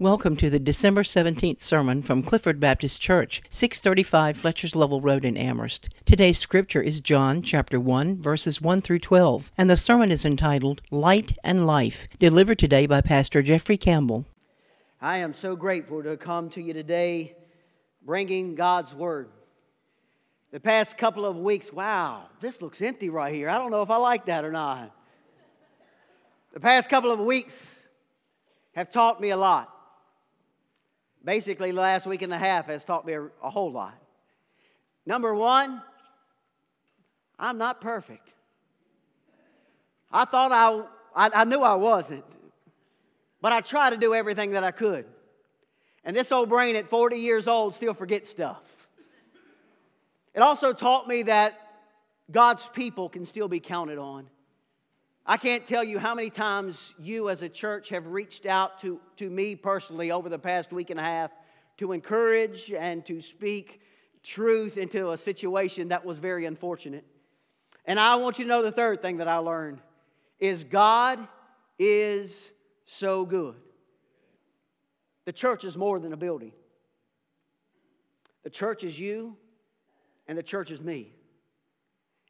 Welcome to the December 17th sermon from Clifford Baptist Church, 635 Fletcher's Level Road in Amherst. Today's scripture is John chapter 1 verses 1 through 12, and the sermon is entitled Light and Life, delivered today by Pastor Jeffrey Campbell. I am so grateful to come to you today bringing God's word. The past couple of weeks, wow, this looks empty right here. I don't know if I like that or not. The past couple of weeks have taught me a lot basically the last week and a half has taught me a, a whole lot. Number one, I'm not perfect. I thought I, I, I knew I wasn't, but I try to do everything that I could. And this old brain at 40 years old still forgets stuff. It also taught me that God's people can still be counted on. I can't tell you how many times you as a church have reached out to, to me personally over the past week and a half to encourage and to speak truth into a situation that was very unfortunate. And I want you to know the third thing that I learned is God is so good. The church is more than a building. The church is you, and the church is me.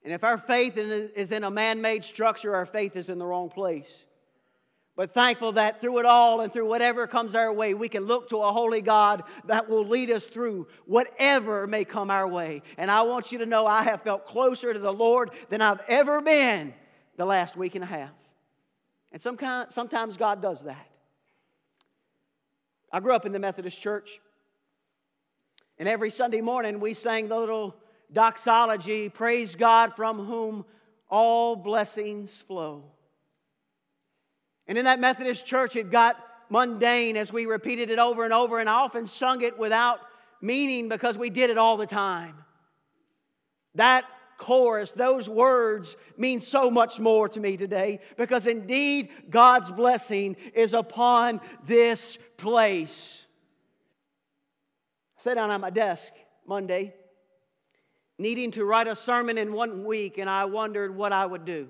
And if our faith is in a man made structure, our faith is in the wrong place. But thankful that through it all and through whatever comes our way, we can look to a holy God that will lead us through whatever may come our way. And I want you to know I have felt closer to the Lord than I've ever been the last week and a half. And some kind, sometimes God does that. I grew up in the Methodist church. And every Sunday morning we sang the little doxology, praise God from whom all blessings flow. And in that Methodist church, it got mundane as we repeated it over and over, and I often sung it without meaning because we did it all the time. That chorus, those words mean so much more to me today because indeed God's blessing is upon this place. I sat down at my desk Monday needing to write a sermon in one week, and I wondered what I would do.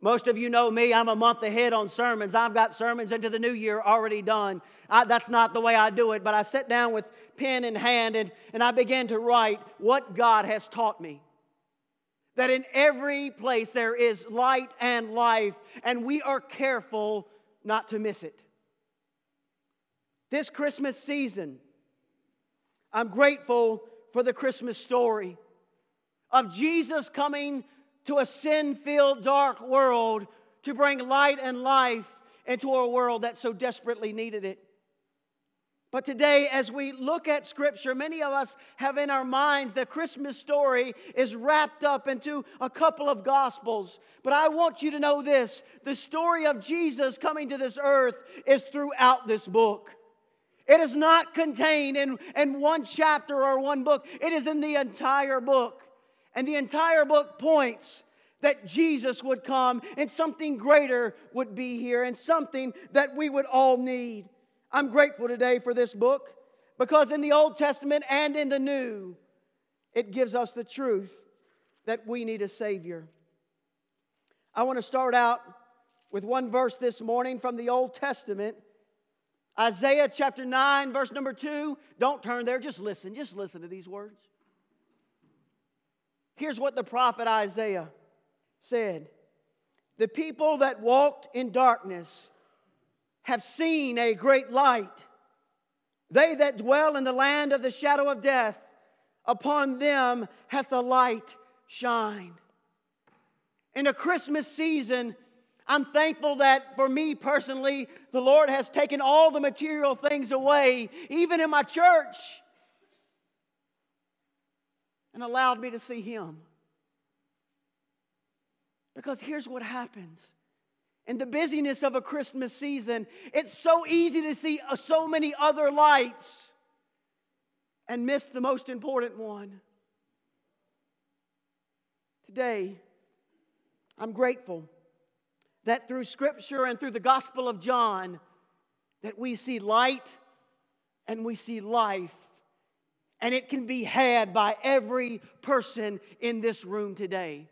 Most of you know me, I'm a month ahead on sermons. I've got sermons into the new year already done. I, that's not the way I do it, but I sat down with pen in hand and, and I began to write what God has taught me. That in every place there is light and life, and we are careful not to miss it. This Christmas season, I'm grateful for the Christmas story of Jesus coming to a sin filled, dark world to bring light and life into a world that so desperately needed it. But today, as we look at Scripture, many of us have in our minds the Christmas story is wrapped up into a couple of Gospels. But I want you to know this the story of Jesus coming to this earth is throughout this book. It is not contained in, in one chapter or one book, it is in the entire book. And the entire book points that Jesus would come and something greater would be here and something that we would all need. I'm grateful today for this book because in the Old Testament and in the New, it gives us the truth that we need a Savior. I want to start out with one verse this morning from the Old Testament Isaiah chapter 9, verse number 2. Don't turn there, just listen. Just listen to these words. Here's what the prophet Isaiah said The people that walked in darkness have seen a great light. They that dwell in the land of the shadow of death, upon them hath the light shined. In the Christmas season, I'm thankful that for me personally, the Lord has taken all the material things away, even in my church, and allowed me to see Him. Because here's what happens. In the busyness of a Christmas season, it's so easy to see uh, so many other lights and miss the most important one. Today, I'm grateful that through scripture and through the gospel of John that we see light and we see life and it can be had by every person in this room today.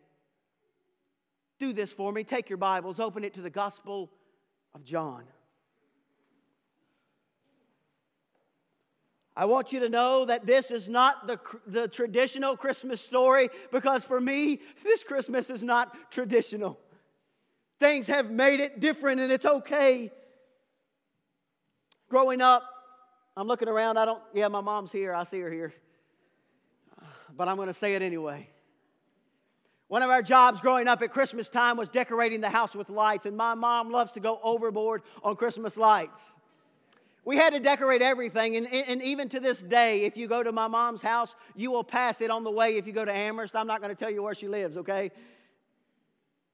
Do this for me. Take your Bibles, open it to the Gospel of John. I want you to know that this is not the, the traditional Christmas story because for me, this Christmas is not traditional. Things have made it different and it's okay. Growing up, I'm looking around. I don't, yeah, my mom's here. I see her here. But I'm going to say it anyway. One of our jobs growing up at Christmas time was decorating the house with lights, and my mom loves to go overboard on Christmas lights. We had to decorate everything, and, and even to this day, if you go to my mom's house, you will pass it on the way if you go to Amherst. I'm not going to tell you where she lives, okay?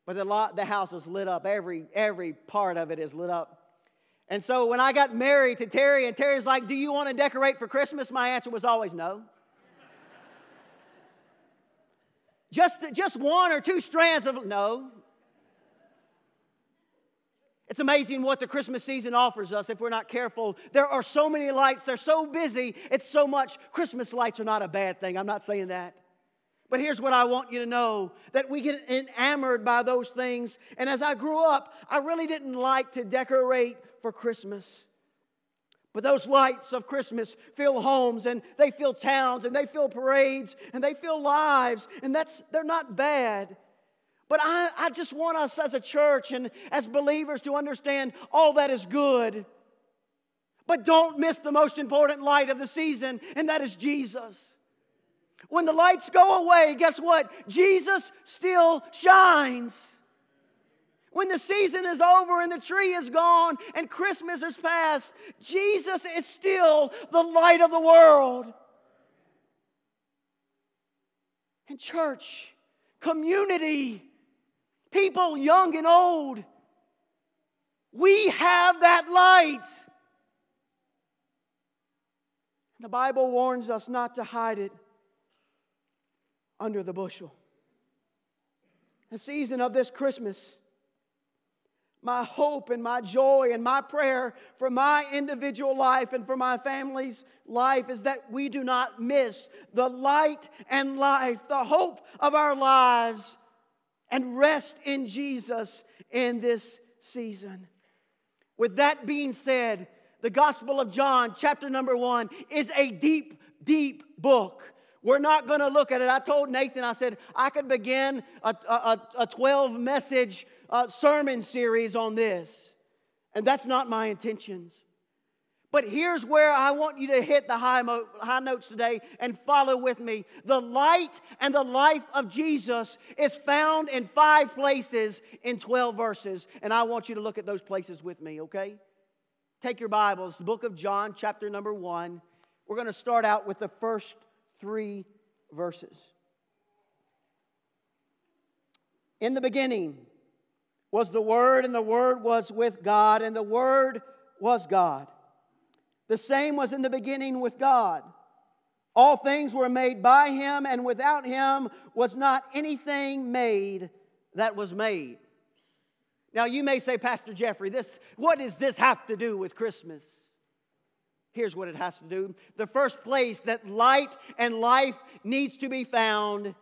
But the, lot, the house is lit up. Every, every part of it is lit up. And so when I got married to Terry, and Terry's like, Do you want to decorate for Christmas? My answer was always no. just, just one or two strands of no. It's amazing what the Christmas season offers us if we're not careful. There are so many lights, they're so busy, it's so much. Christmas lights are not a bad thing, I'm not saying that. But here's what I want you to know that we get enamored by those things. And as I grew up, I really didn't like to decorate for Christmas. But those lights of Christmas fill homes and they fill towns and they fill parades and they fill lives. And that's they're not bad. But I, I just want us as a church and as believers to understand all that is good. But don't miss the most important light of the season, and that is Jesus. When the lights go away, guess what? Jesus still shines. When the season is over and the tree is gone and Christmas is past, Jesus is still the light of the world. And church, community, people young and old. We have that light. The Bible warns us not to hide it under the bushel. The season of this Christmas, my hope and my joy and my prayer for my individual life and for my family's life is that we do not miss the light and life, the hope of our lives and rest in Jesus in this season. With that being said, the Gospel of John, chapter number one, is a deep, deep book. We're not going to look at it. I told Nathan, I said, I could begin a, a, a 12 message uh, sermon series on this. And that's not my intentions. But here's where I want you to hit the high, mo- high notes today and follow with me. The light and the life of Jesus is found in five places in 12 verses. And I want you to look at those places with me, okay? Take your Bibles, the book of John, chapter number one. We're going to start out with the first three verses. In the beginning was the Word, and the Word was with God, and the Word was God. The same was in the beginning with God. All things were made by him, and without him was not anything made that was made. Now, you may say, Pastor Jeffrey, this, what does this have to do with Christmas? Here's what it has to do. The first place that light and life needs to be found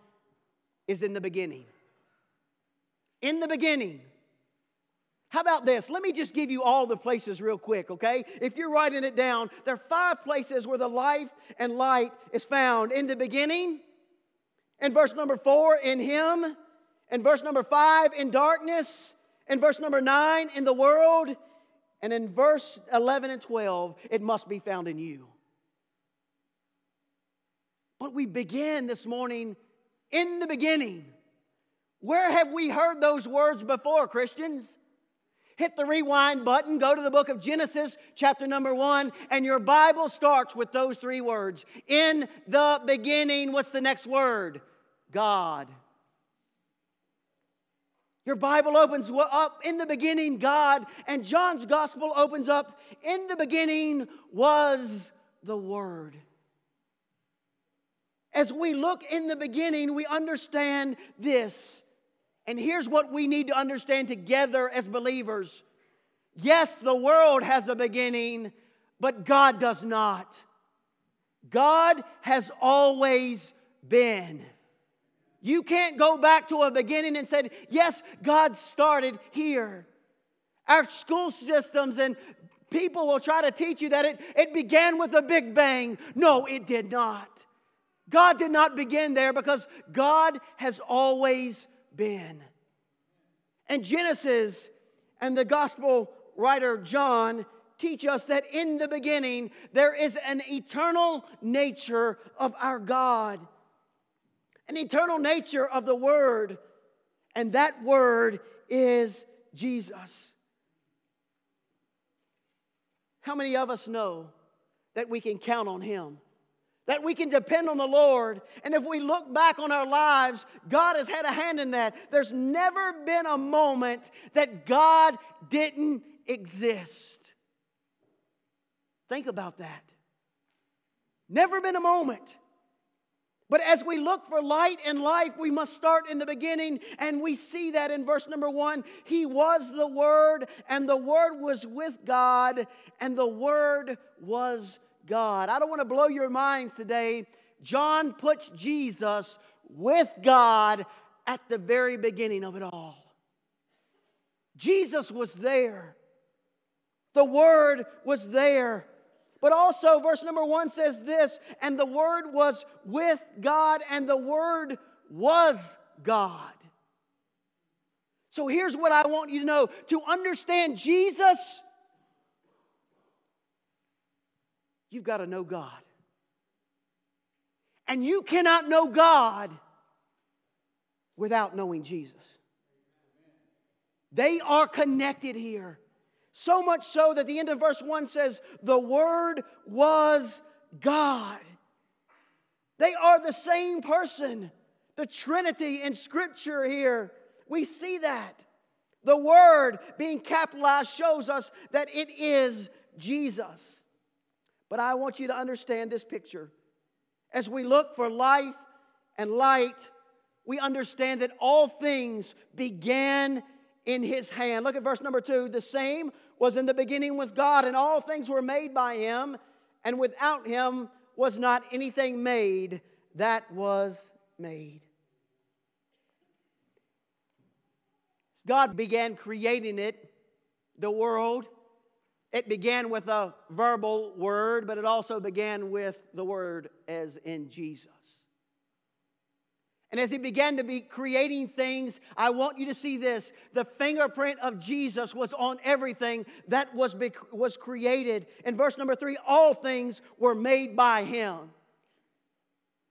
is in the beginning. In the beginning. How about this? Let me just give you all the places real quick, okay? If you're writing it down, there are five places where the life and light is found. In the beginning, in verse number four, in Him, in verse number five, in darkness, in verse number nine, in the world, and in verse 11 and 12, it must be found in you. But we begin this morning in the beginning. Where have we heard those words before, Christians? hit the rewind button, go to the book of Genesis, chapter number one, and your Bible starts with those three words. In the beginning, what's the next word? God. Your Bible opens up in the beginning, God, and John's gospel opens up in the beginning was the Word. As we look in the beginning, we understand this and here's what we need to understand together as believers yes, the world has a beginning, but God does not. God has always been. You can't go back to a beginning and say, yes, God started here. Our school systems and People will try to teach you that it, it began with a big bang. No, it did not. God did not begin there because God has always been. And Genesis and the gospel writer John teach us that in the beginning there is an eternal nature of our God, an eternal nature of the Word, and that Word is Jesus. How many of us know that we can count on Him? That we can depend on the Lord. And if we look back on our lives, God has had a hand in that. There's never been a moment that God didn't exist. Think about that. Never been a moment. But as we look for light and life, we must start in the beginning, and we see that in verse number one. He was the Word, and the Word was with God, and the Word was God. I don't want to blow your minds today. John puts Jesus with God at the very beginning of it all. Jesus was there, the Word was there. But also, verse number one says this, and the Word was with God, and the Word was God. So here's what I want you to know to understand Jesus, you've got to know God. And you cannot know God without knowing Jesus. They are connected here. So much so that the end of verse 1 says, The Word was God. They are the same person. The Trinity in Scripture here, we see that. The Word being capitalized shows us that it is Jesus. But I want you to understand this picture. As we look for life and light, we understand that all things began in His hand. Look at verse number two. The same was in the beginning with God, and all things were made by him, and without him was not anything made that was made. God began creating it, the world. It began with a verbal word, but it also began with the word as in Jesus. And as he began to be creating things, I want you to see this. The fingerprint of Jesus was on everything that was, be, was created. In verse number three, all things were made by him.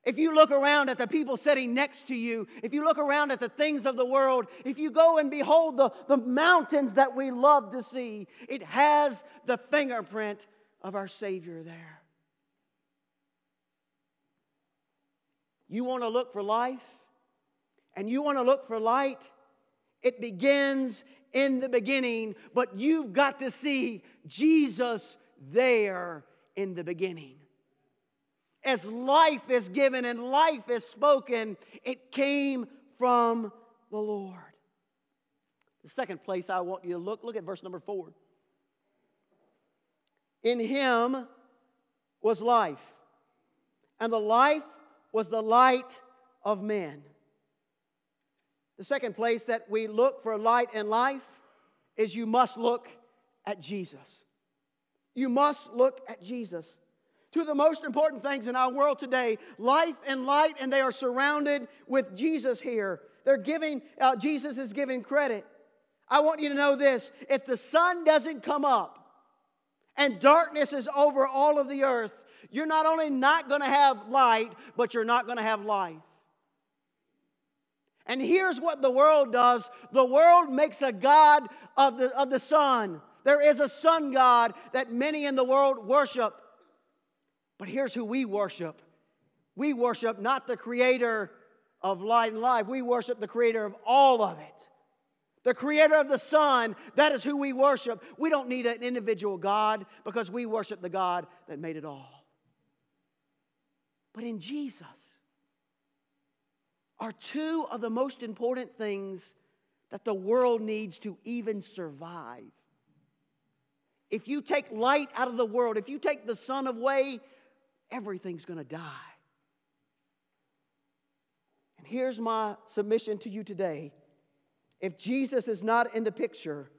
If you look around at the people sitting next to you, if you look around at the things of the world, if you go and behold the, the mountains that we love to see, it has the fingerprint of our Savior there. You want to look for life and you want to look for light? It begins in the beginning, but you've got to see Jesus there in the beginning. As life is given and life is spoken, it came from the Lord. The second place I want you to look, look at verse number four. In him was life, and the life was the light of men. The second place that we look for light and life is you must look at Jesus. You must look at Jesus. Two of the most important things in our world today life and light, and they are surrounded with Jesus here. They're giving, uh, Jesus is giving credit. I want you to know this if the sun doesn't come up and darkness is over all of the earth, you're not only not going to have light, but you're not going to have life. And here's what the world does the world makes a God of the, of the sun. There is a sun God that many in the world worship. But here's who we worship we worship not the creator of light and life, we worship the creator of all of it. The creator of the sun, that is who we worship. We don't need an individual God because we worship the God that made it all but in Jesus are two of the most important things that the world needs to even survive. If you take light out of the world, if you take the sun away, everything's going to die. And here's my submission to you today if Jesus is not in the picture,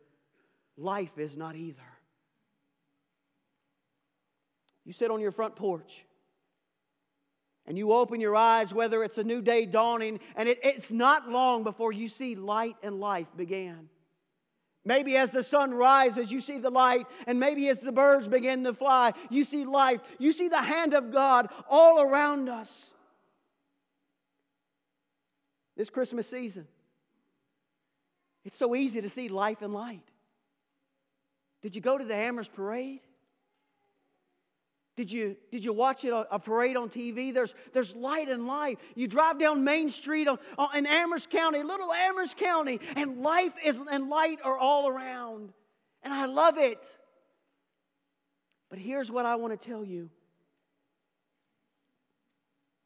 life is not either. You sit on your front porch and you open your eyes, whether it's a new day dawning, and it, it's not long before you see light and life began. Maybe as the sun rises, you see the light, and maybe as the birds begin to fly, you see life. You see the hand of God all around us. This Christmas season, it's so easy to see life and light. Did you go to the Amherst Parade? Did you, did you watch it, a, parade on TV? There's, there's light and life. You drive down Main Street on, on, in Amherst County, little Amherst County, and life is, and light are all around. And I love it. But here's what I want to tell you.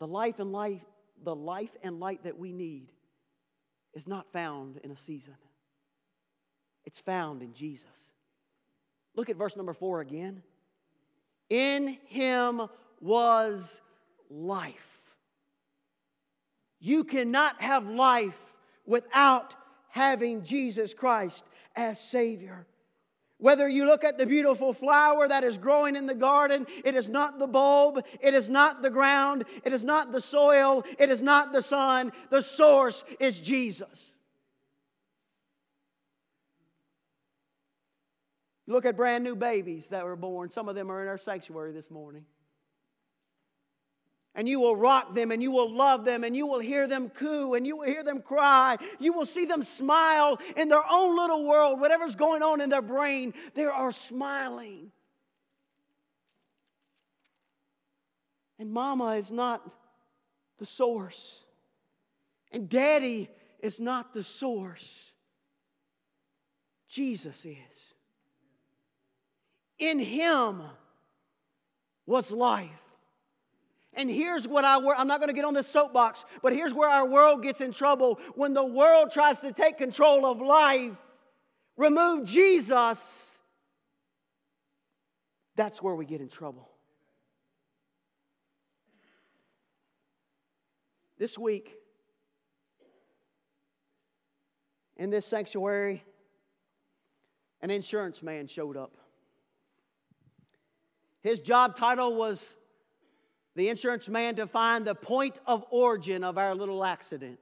The life and life, the life and light that we need is not found in a season. It's found in Jesus. Look at verse number four again. In him was life. You cannot have life without having Jesus Christ as Savior. Whether you look at the beautiful flower that is growing in the garden, it is not the bulb, it is not the ground, it is not the soil, it is not the sun. The source is Jesus. Look at brand new babies that were born. Some of them are in our sanctuary this morning. And you will rock them and you will love them and you will hear them coo and you will hear them cry. You will see them smile in their own little world. Whatever's going on in their brain, they are smiling. And mama is not the source, and daddy is not the source. Jesus is. In him was life. And here's what I, I'm not going to get on this soapbox, but here's where our world gets in trouble. When the world tries to take control of life, remove Jesus, that's where we get in trouble. This week, in this sanctuary, an insurance man showed up. His job title was the insurance man to find the point of origin of our little accident.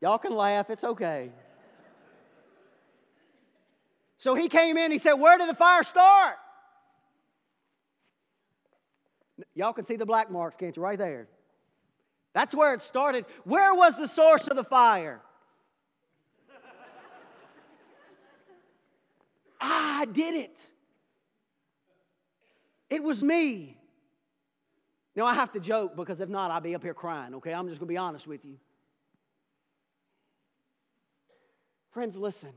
Y'all can laugh, it's okay. So he came in, he said, Where did the fire start? Y'all can see the black marks, can't you? Right there. That's where it started. Where was the source of the fire? Ah, I did it. It was me. Now, I have to joke because if not, I'll be up here crying, okay? I'm just to be honest with you. Friends, listen.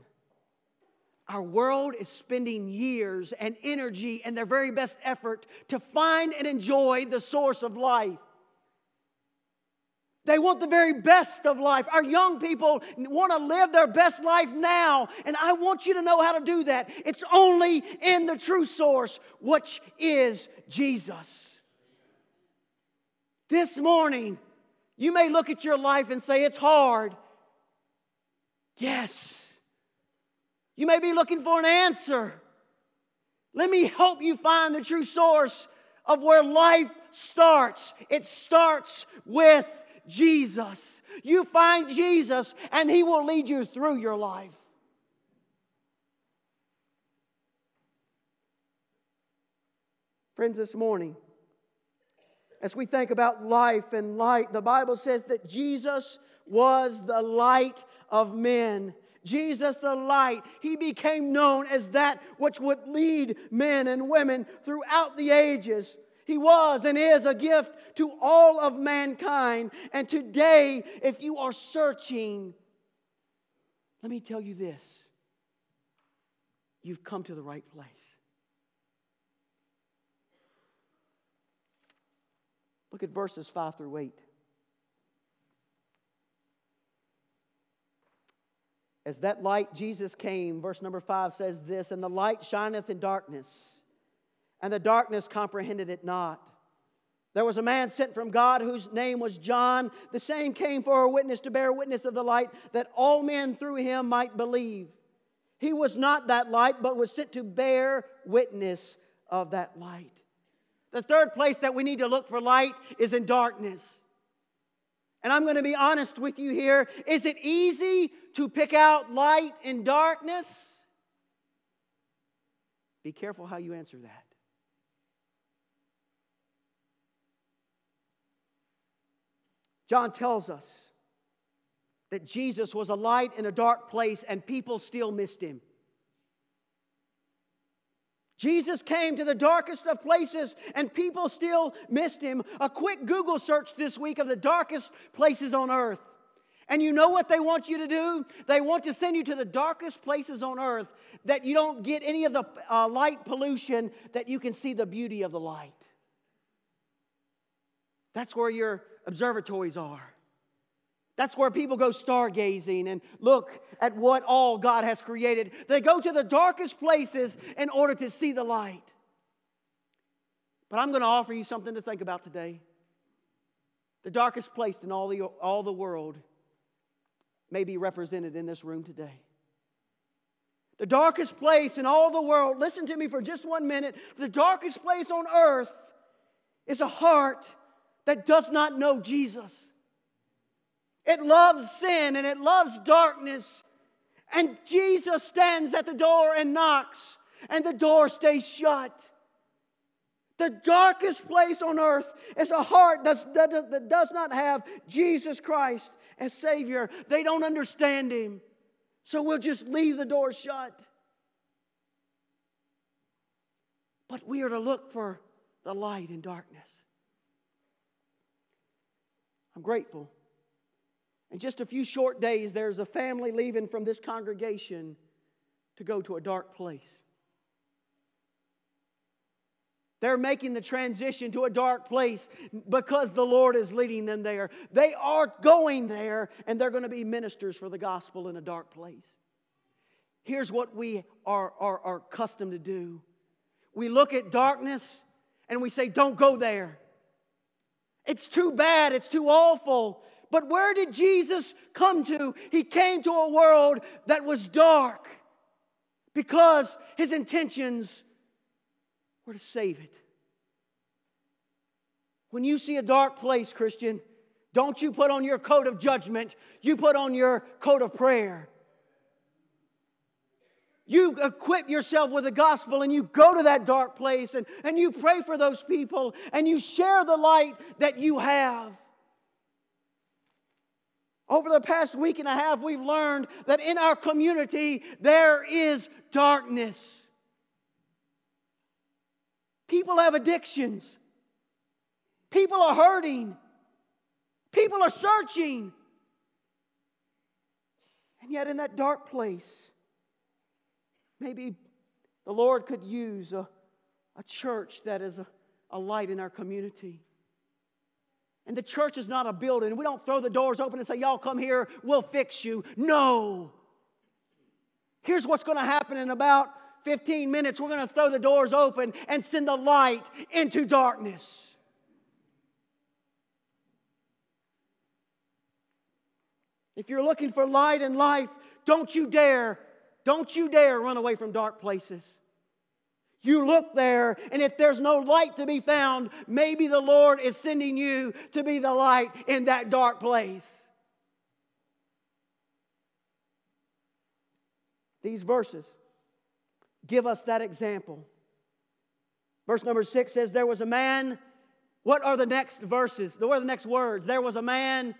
Our world is spending years and energy and their very best effort to find and enjoy the source of life. They want the very best of life. Our young people want to live their best life now, and I want you to know how to do that. It's only in the true source, which is Jesus. This morning, you may look at your life and say, It's hard. Yes. You may be looking for an answer. Let me help you find the true source of where life starts. It starts with Jesus. You find Jesus, and He will lead you through your life. Friends, this morning, as we think about life and light, the Bible says that Jesus was the light of men. Jesus, the light, he became known as that which would lead men and women throughout the ages. He was and is a gift to all of mankind. And today, if you are searching, let me tell you this you've come to the right place. Look at verses 5 through 8. As that light, Jesus came, verse number 5 says this, and the light shineth in darkness and the darkness comprehended it not. There was a man sent from God whose name was John. The same came for a witness to bear witness of the light, that all men through him might believe. He was not that light, but was sent to bear witness of that light. The third place that we need to look for light is in darkness. And I'm going to be honest with you here. Is it easy to pick out light in darkness? Be careful how you answer that. John tells us that Jesus was a light in a dark place and people still missed him. Jesus came to the darkest of places and people still missed him. A quick Google search this week of the darkest places on earth. And you know what they want you to do? They want to send you to the darkest places on earth that you don't get any of the uh, light pollution, that you can see the beauty of the light. That's where your observatories are. That's where people go stargazing and look at what all God has created. They go to the darkest places in order to see the light. But I'm going to offer you something to think about today. The darkest place in all the, all the world may be represented in this room today. The darkest place in all the world, listen to me for just one minute. The darkest place on earth is a heart that does not know Jesus. It loves sin and it loves darkness. And Jesus stands at the door and knocks, and the door stays shut. The darkest place on earth is a heart that does not have Jesus Christ as Savior. They don't understand Him. So we'll just leave the door shut. But we are to look for the light in darkness. I'm grateful in just a few short days, there's a family leaving from this congregation to go to a dark place. They're making the transition to a dark place because the Lord is leading them there. They are going there and they're going to be ministers for the gospel in a dark place. Here's what we are, are, are accustomed to do we look at darkness and we say, Don't go there. It's too bad, it's too awful. But where did Jesus come to? He came to a world that was dark because his intentions were to save it. When you see a dark place, Christian, don't you put on your coat of judgment, you put on your coat of prayer. You equip yourself with the gospel and you go to that dark place and, and you pray for those people and you share the light that you have. Over the past week and a half, we've learned that in our community there is darkness. People have addictions. People are hurting. People are searching. And yet, in that dark place, maybe the Lord could use a, a church that is a, a light in our community. And the church is not a building. We don't throw the doors open and say, Y'all come here, we'll fix you. No. Here's what's going to happen in about 15 minutes. We're going to throw the doors open and send the light into darkness. If you're looking for light in life, don't you dare, don't you dare run away from dark places. You look there, and if there's no light to be found, maybe the Lord is sending you to be the light in that dark place. These verses give us that example. Verse number six says, There was a man. What are the next verses? What are the next words? There was a man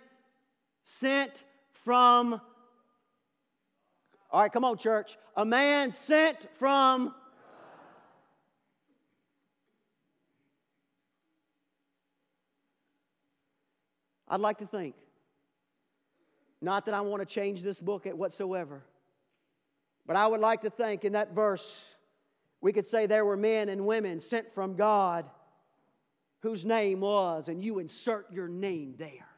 sent from. All right, come on, church. A man sent from I'd like to think. Not that I want to change this book at whatsoever, but I would like to think in that verse, we could say there were men and women sent from God whose name was, and you insert your name there.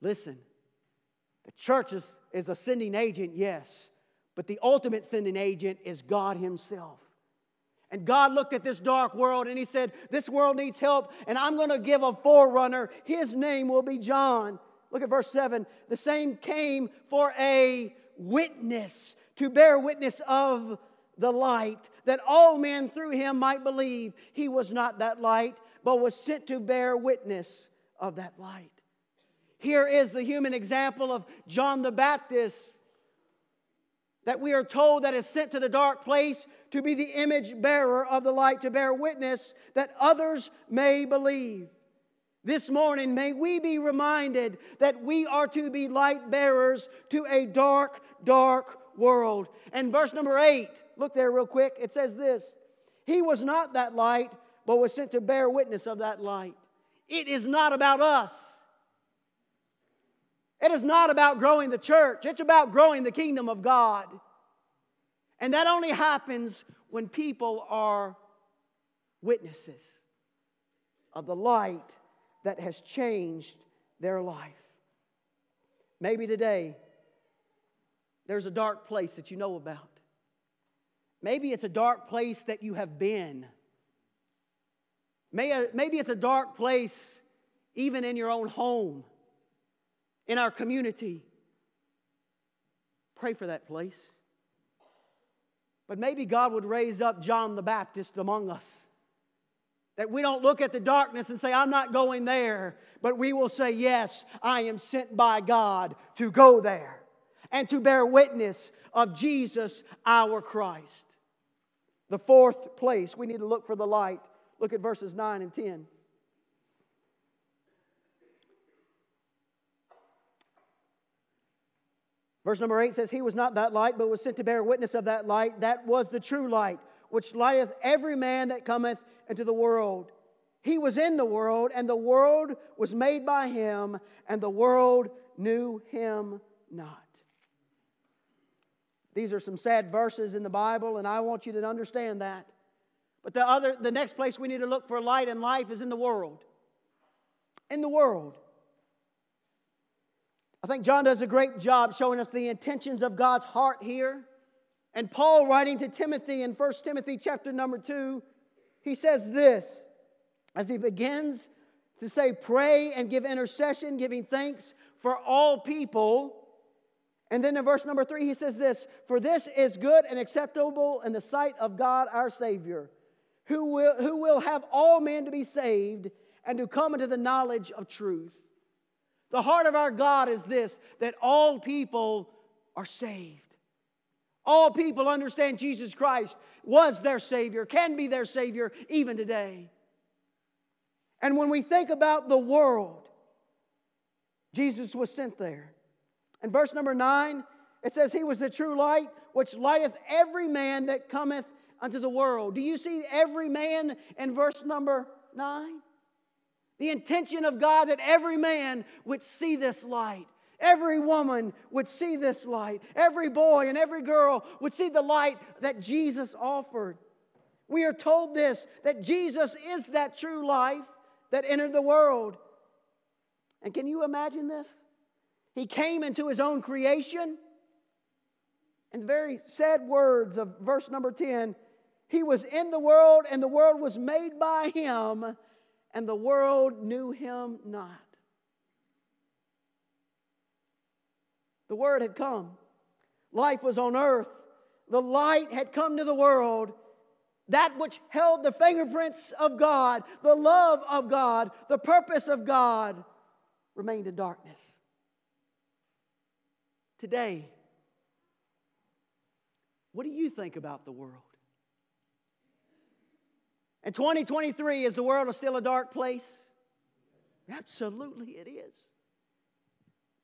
Listen, the church is, is a sending agent, yes, but the ultimate sending agent is God Himself. And God looked at this dark world and He said, This world needs help, and I'm going to give a forerunner. His name will be John. Look at verse 7. The same came for a witness, to bear witness of the light, that all men through him might believe he was not that light, but was sent to bear witness of that light. Here is the human example of John the Baptist that we are told that is sent to the dark place to be the image bearer of the light, to bear witness that others may believe. This morning, may we be reminded that we are to be light bearers to a dark, dark world. And verse number eight, look there real quick, it says this He was not that light, but was sent to bear witness of that light. It is not about us. It is not about growing the church, it's about growing the kingdom of God. And that only happens when people are witnesses of the light that has changed their life. Maybe today there's a dark place that you know about. Maybe it's a dark place that you have been. Uh, maybe it's a dark place even in your own home, in our community. Pray for that place. But maybe God would raise up John the Baptist among us that we don't look at the darkness and say, I'm not going there, but we will say, Yes, I am sent by God to go there and to bear witness of Jesus our Christ. The fourth place, we need to look for the light. Look at verses 9 and 10. Verse number 8 says, He was not that light, but was sent to bear witness of that light. That was the true light, which lighteth every man that cometh into the world. He was in the world, and the world was made by him, and the world knew him not. These are some sad verses in the Bible, and I want you to understand that. But the other the next place we need to look for light and life is in the world. In the world. I think John does a great job showing us the intentions of God's heart here. And Paul writing to Timothy in 1 Timothy chapter number 2 he says this as he begins to say, Pray and give intercession, giving thanks for all people. And then in verse number three, he says this For this is good and acceptable in the sight of God our Savior, who will, who will have all men to be saved and to come into the knowledge of truth. The heart of our God is this that all people are saved. All people understand Jesus Christ was their Savior, can be their Savior even today. And when we think about the world, Jesus was sent there. In verse number nine, it says, He was the true light which lighteth every man that cometh unto the world. Do you see every man in verse number nine? The intention of God that every man would see this light. Every woman would see this light. Every boy and every girl would see the light that Jesus offered. We are told this that Jesus is that true life that entered the world. And can you imagine this? He came into his own creation. And the very sad words of verse number 10 He was in the world, and the world was made by him, and the world knew him not. The Word had come. Life was on earth. The light had come to the world. That which held the fingerprints of God, the love of God, the purpose of God, remained in darkness. Today, what do you think about the world? In 2023, is the world still a dark place? Absolutely, it is.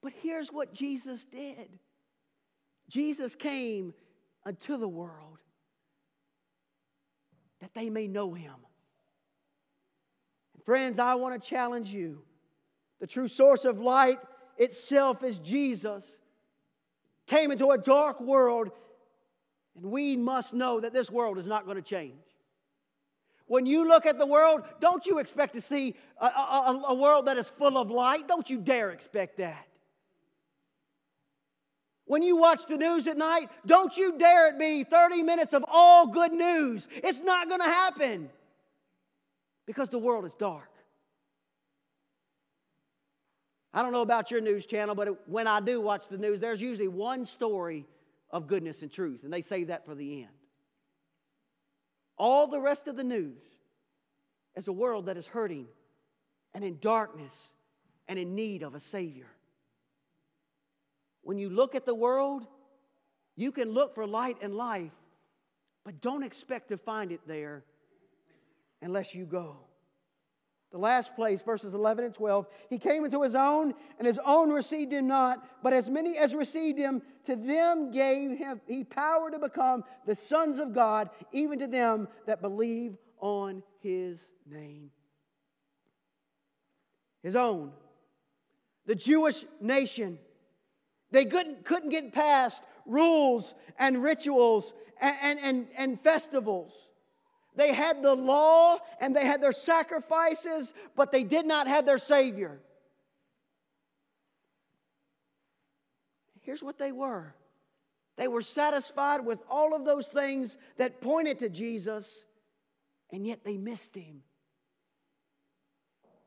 But here's what Jesus did Jesus came unto the world that they may know him. And friends, I want to challenge you. The true source of light itself is Jesus. Came into a dark world, and we must know that this world is not going to change. When you look at the world, don't you expect to see a, a, a world that is full of light? Don't you dare expect that. When you watch the news at night, don't you dare it be 30 minutes of all good news. It's not going to happen because the world is dark. I don't know about your news channel, but when I do watch the news, there's usually one story of goodness and truth, and they save that for the end. All the rest of the news is a world that is hurting and in darkness and in need of a Savior. When you look at the world, you can look for light and life, but don't expect to find it there unless you go. The last place, verses 11 and 12. He came into his own, and his own received him not. But as many as received him, to them gave him he power to become the sons of God, even to them that believe on his name. His own. The Jewish nation. They couldn't, couldn't get past rules and rituals and, and, and, and festivals. They had the law and they had their sacrifices, but they did not have their Savior. Here's what they were they were satisfied with all of those things that pointed to Jesus, and yet they missed Him.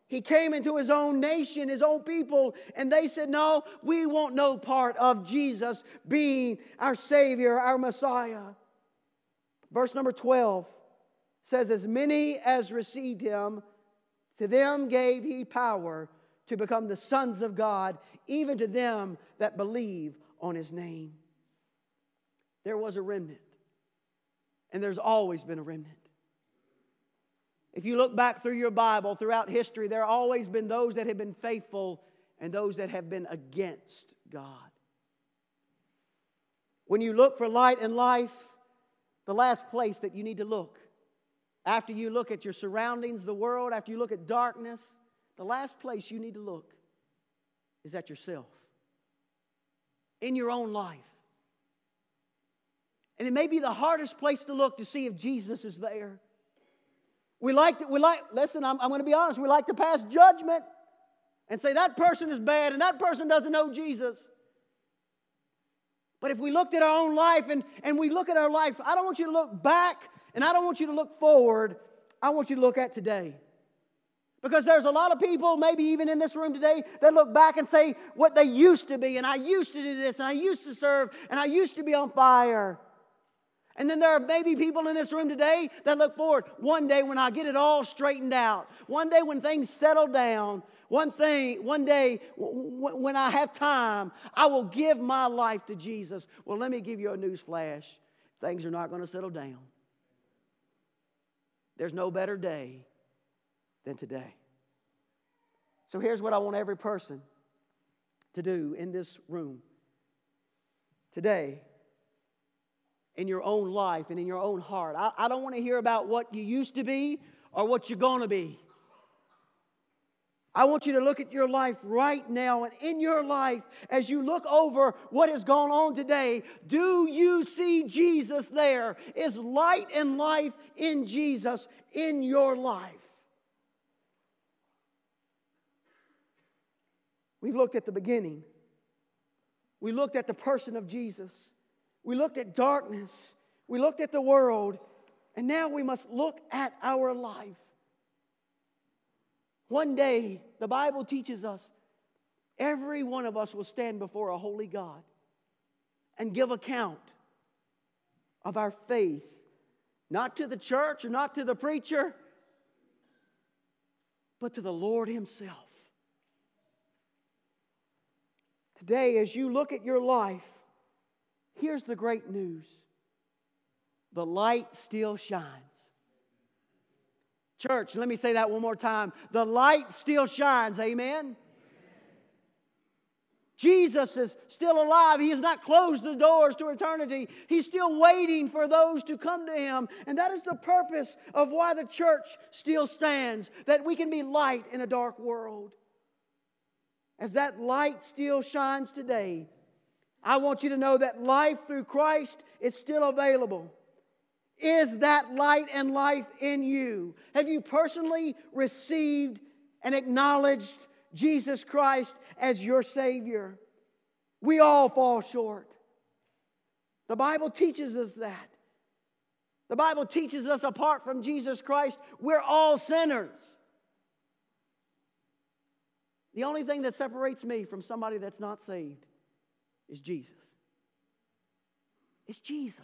He came into his own nation, his own people, and they said, No, we want no part of Jesus being our Savior, our Messiah. Verse number 12 says, As many as received him, to them gave he power to become the sons of God, even to them that believe on his name. There was a remnant, and there's always been a remnant. If you look back through your Bible, throughout history, there have always been those that have been faithful and those that have been against God. When you look for light and life, the last place that you need to look after you look at your surroundings, the world, after you look at darkness, the last place you need to look is at yourself, in your own life. And it may be the hardest place to look to see if Jesus is there. We like, to, we like listen, I'm, I'm going to be honest, we like to pass judgment and say that person is bad and that person doesn't know Jesus. But if we looked at our own life and, and we look at our life, I don't want you to look back and I don't want you to look forward, I want you to look at today. Because there's a lot of people, maybe even in this room today, that look back and say what they used to be, and I used to do this, and I used to serve, and I used to be on fire. And then there are maybe people in this room today that look forward. One day when I get it all straightened out, one day when things settle down, one thing, one day when I have time, I will give my life to Jesus. Well, let me give you a news flash. Things are not going to settle down. There's no better day than today. So here's what I want every person to do in this room today in your own life and in your own heart. I, I don't want to hear about what you used to be or what you're going to be. I want you to look at your life right now, and in your life, as you look over what has gone on today, do you see Jesus there? Is light and life in Jesus in your life? We've looked at the beginning, we looked at the person of Jesus, we looked at darkness, we looked at the world, and now we must look at our life. One day, the Bible teaches us every one of us will stand before a holy God and give account of our faith, not to the church or not to the preacher, but to the Lord Himself. Today, as you look at your life, here's the great news the light still shines. Church, let me say that one more time. The light still shines. Amen. Jesus is still alive. He has not closed the doors to eternity. He's still waiting for those to come to Him. And that is the purpose of why the church still stands, that we can be light in a dark world. As that light still shines today, I want you to know that life through Christ is still available. Is that light and life in you? Have you personally received and acknowledged Jesus Christ as your Savior? We all fall short. The Bible teaches us that. The Bible teaches us apart from Jesus Christ, we're all sinners. The only thing that separates me from somebody that's not saved is Jesus. It's Jesus.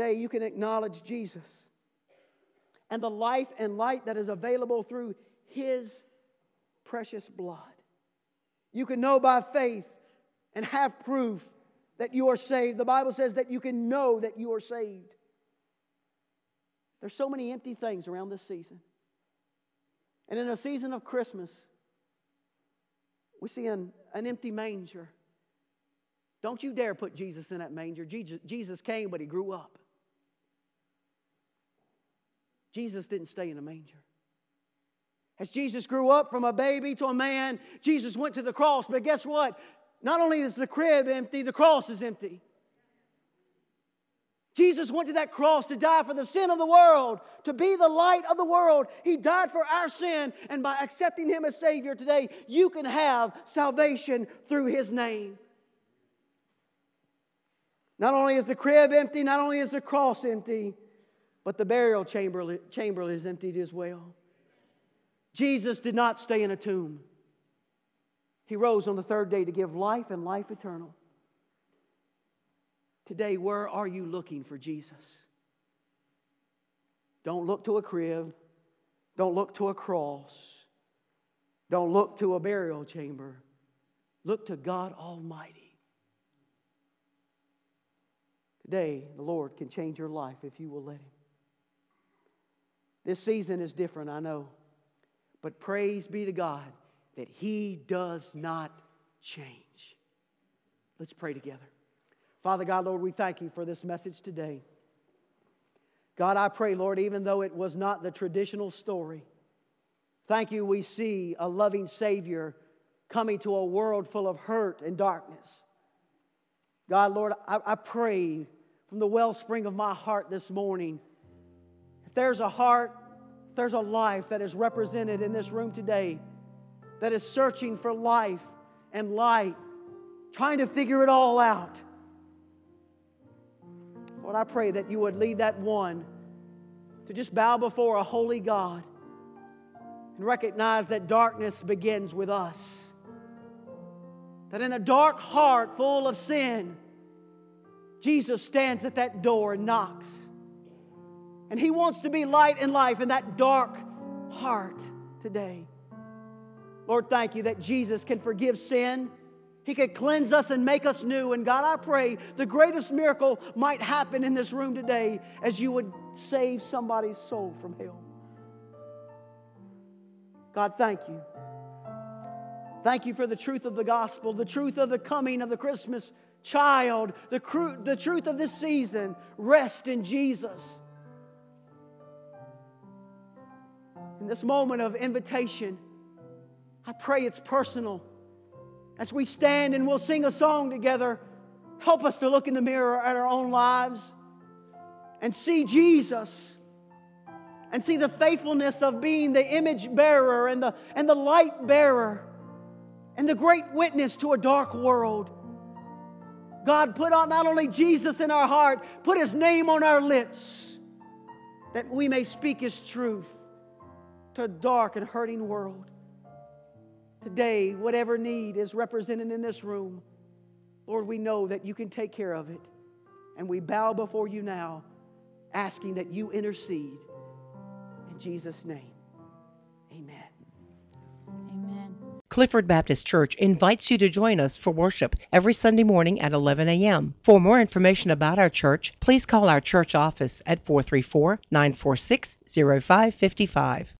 Today, you can acknowledge Jesus and the life and light that is available through His precious blood. You can know by faith and have proof that you are saved. The Bible says that you can know that you are saved. There's so many empty things around this season. And in a season of Christmas, we see an, an empty manger. Don't you dare put Jesus in that manger. Jesus, Jesus came, but he grew up. Jesus didn't stay in a manger. As Jesus grew up from a baby to a man, Jesus went to the cross. But guess what? Not only is the crib empty, the cross is empty. Jesus went to that cross to die for the sin of the world, to be the light of the world. He died for our sin, and by accepting Him as Savior today, you can have salvation through His name. Not only is the crib empty, not only is the cross empty, but the burial chamber, chamber is emptied as well. Jesus did not stay in a tomb. He rose on the third day to give life and life eternal. Today, where are you looking for Jesus? Don't look to a crib. Don't look to a cross. Don't look to a burial chamber. Look to God Almighty. Today, the Lord can change your life if you will let Him. This season is different, I know. But praise be to God that He does not change. Let's pray together. Father God, Lord, we thank you for this message today. God, I pray, Lord, even though it was not the traditional story, thank you, we see a loving Savior coming to a world full of hurt and darkness. God, Lord, I, I pray from the wellspring of my heart this morning if there's a heart, if there's a life that is represented in this room today that is searching for life and light, trying to figure it all out, Lord, I pray that you would lead that one to just bow before a holy God and recognize that darkness begins with us. That in a dark heart full of sin, Jesus stands at that door and knocks. And He wants to be light in life in that dark heart today. Lord, thank you that Jesus can forgive sin. He could cleanse us and make us new. And God, I pray the greatest miracle might happen in this room today as you would save somebody's soul from hell. God, thank you. Thank you for the truth of the gospel, the truth of the coming of the Christmas child, the, cru- the truth of this season. Rest in Jesus. This moment of invitation, I pray it's personal. As we stand and we'll sing a song together, help us to look in the mirror at our own lives and see Jesus and see the faithfulness of being the image bearer and the, and the light bearer and the great witness to a dark world. God, put on not only Jesus in our heart, put his name on our lips that we may speak his truth to a dark and hurting world. Today, whatever need is represented in this room, Lord, we know that you can take care of it. And we bow before you now, asking that you intercede. In Jesus' name, amen. Amen. Clifford Baptist Church invites you to join us for worship every Sunday morning at 11 a.m. For more information about our church, please call our church office at 434 946 0555.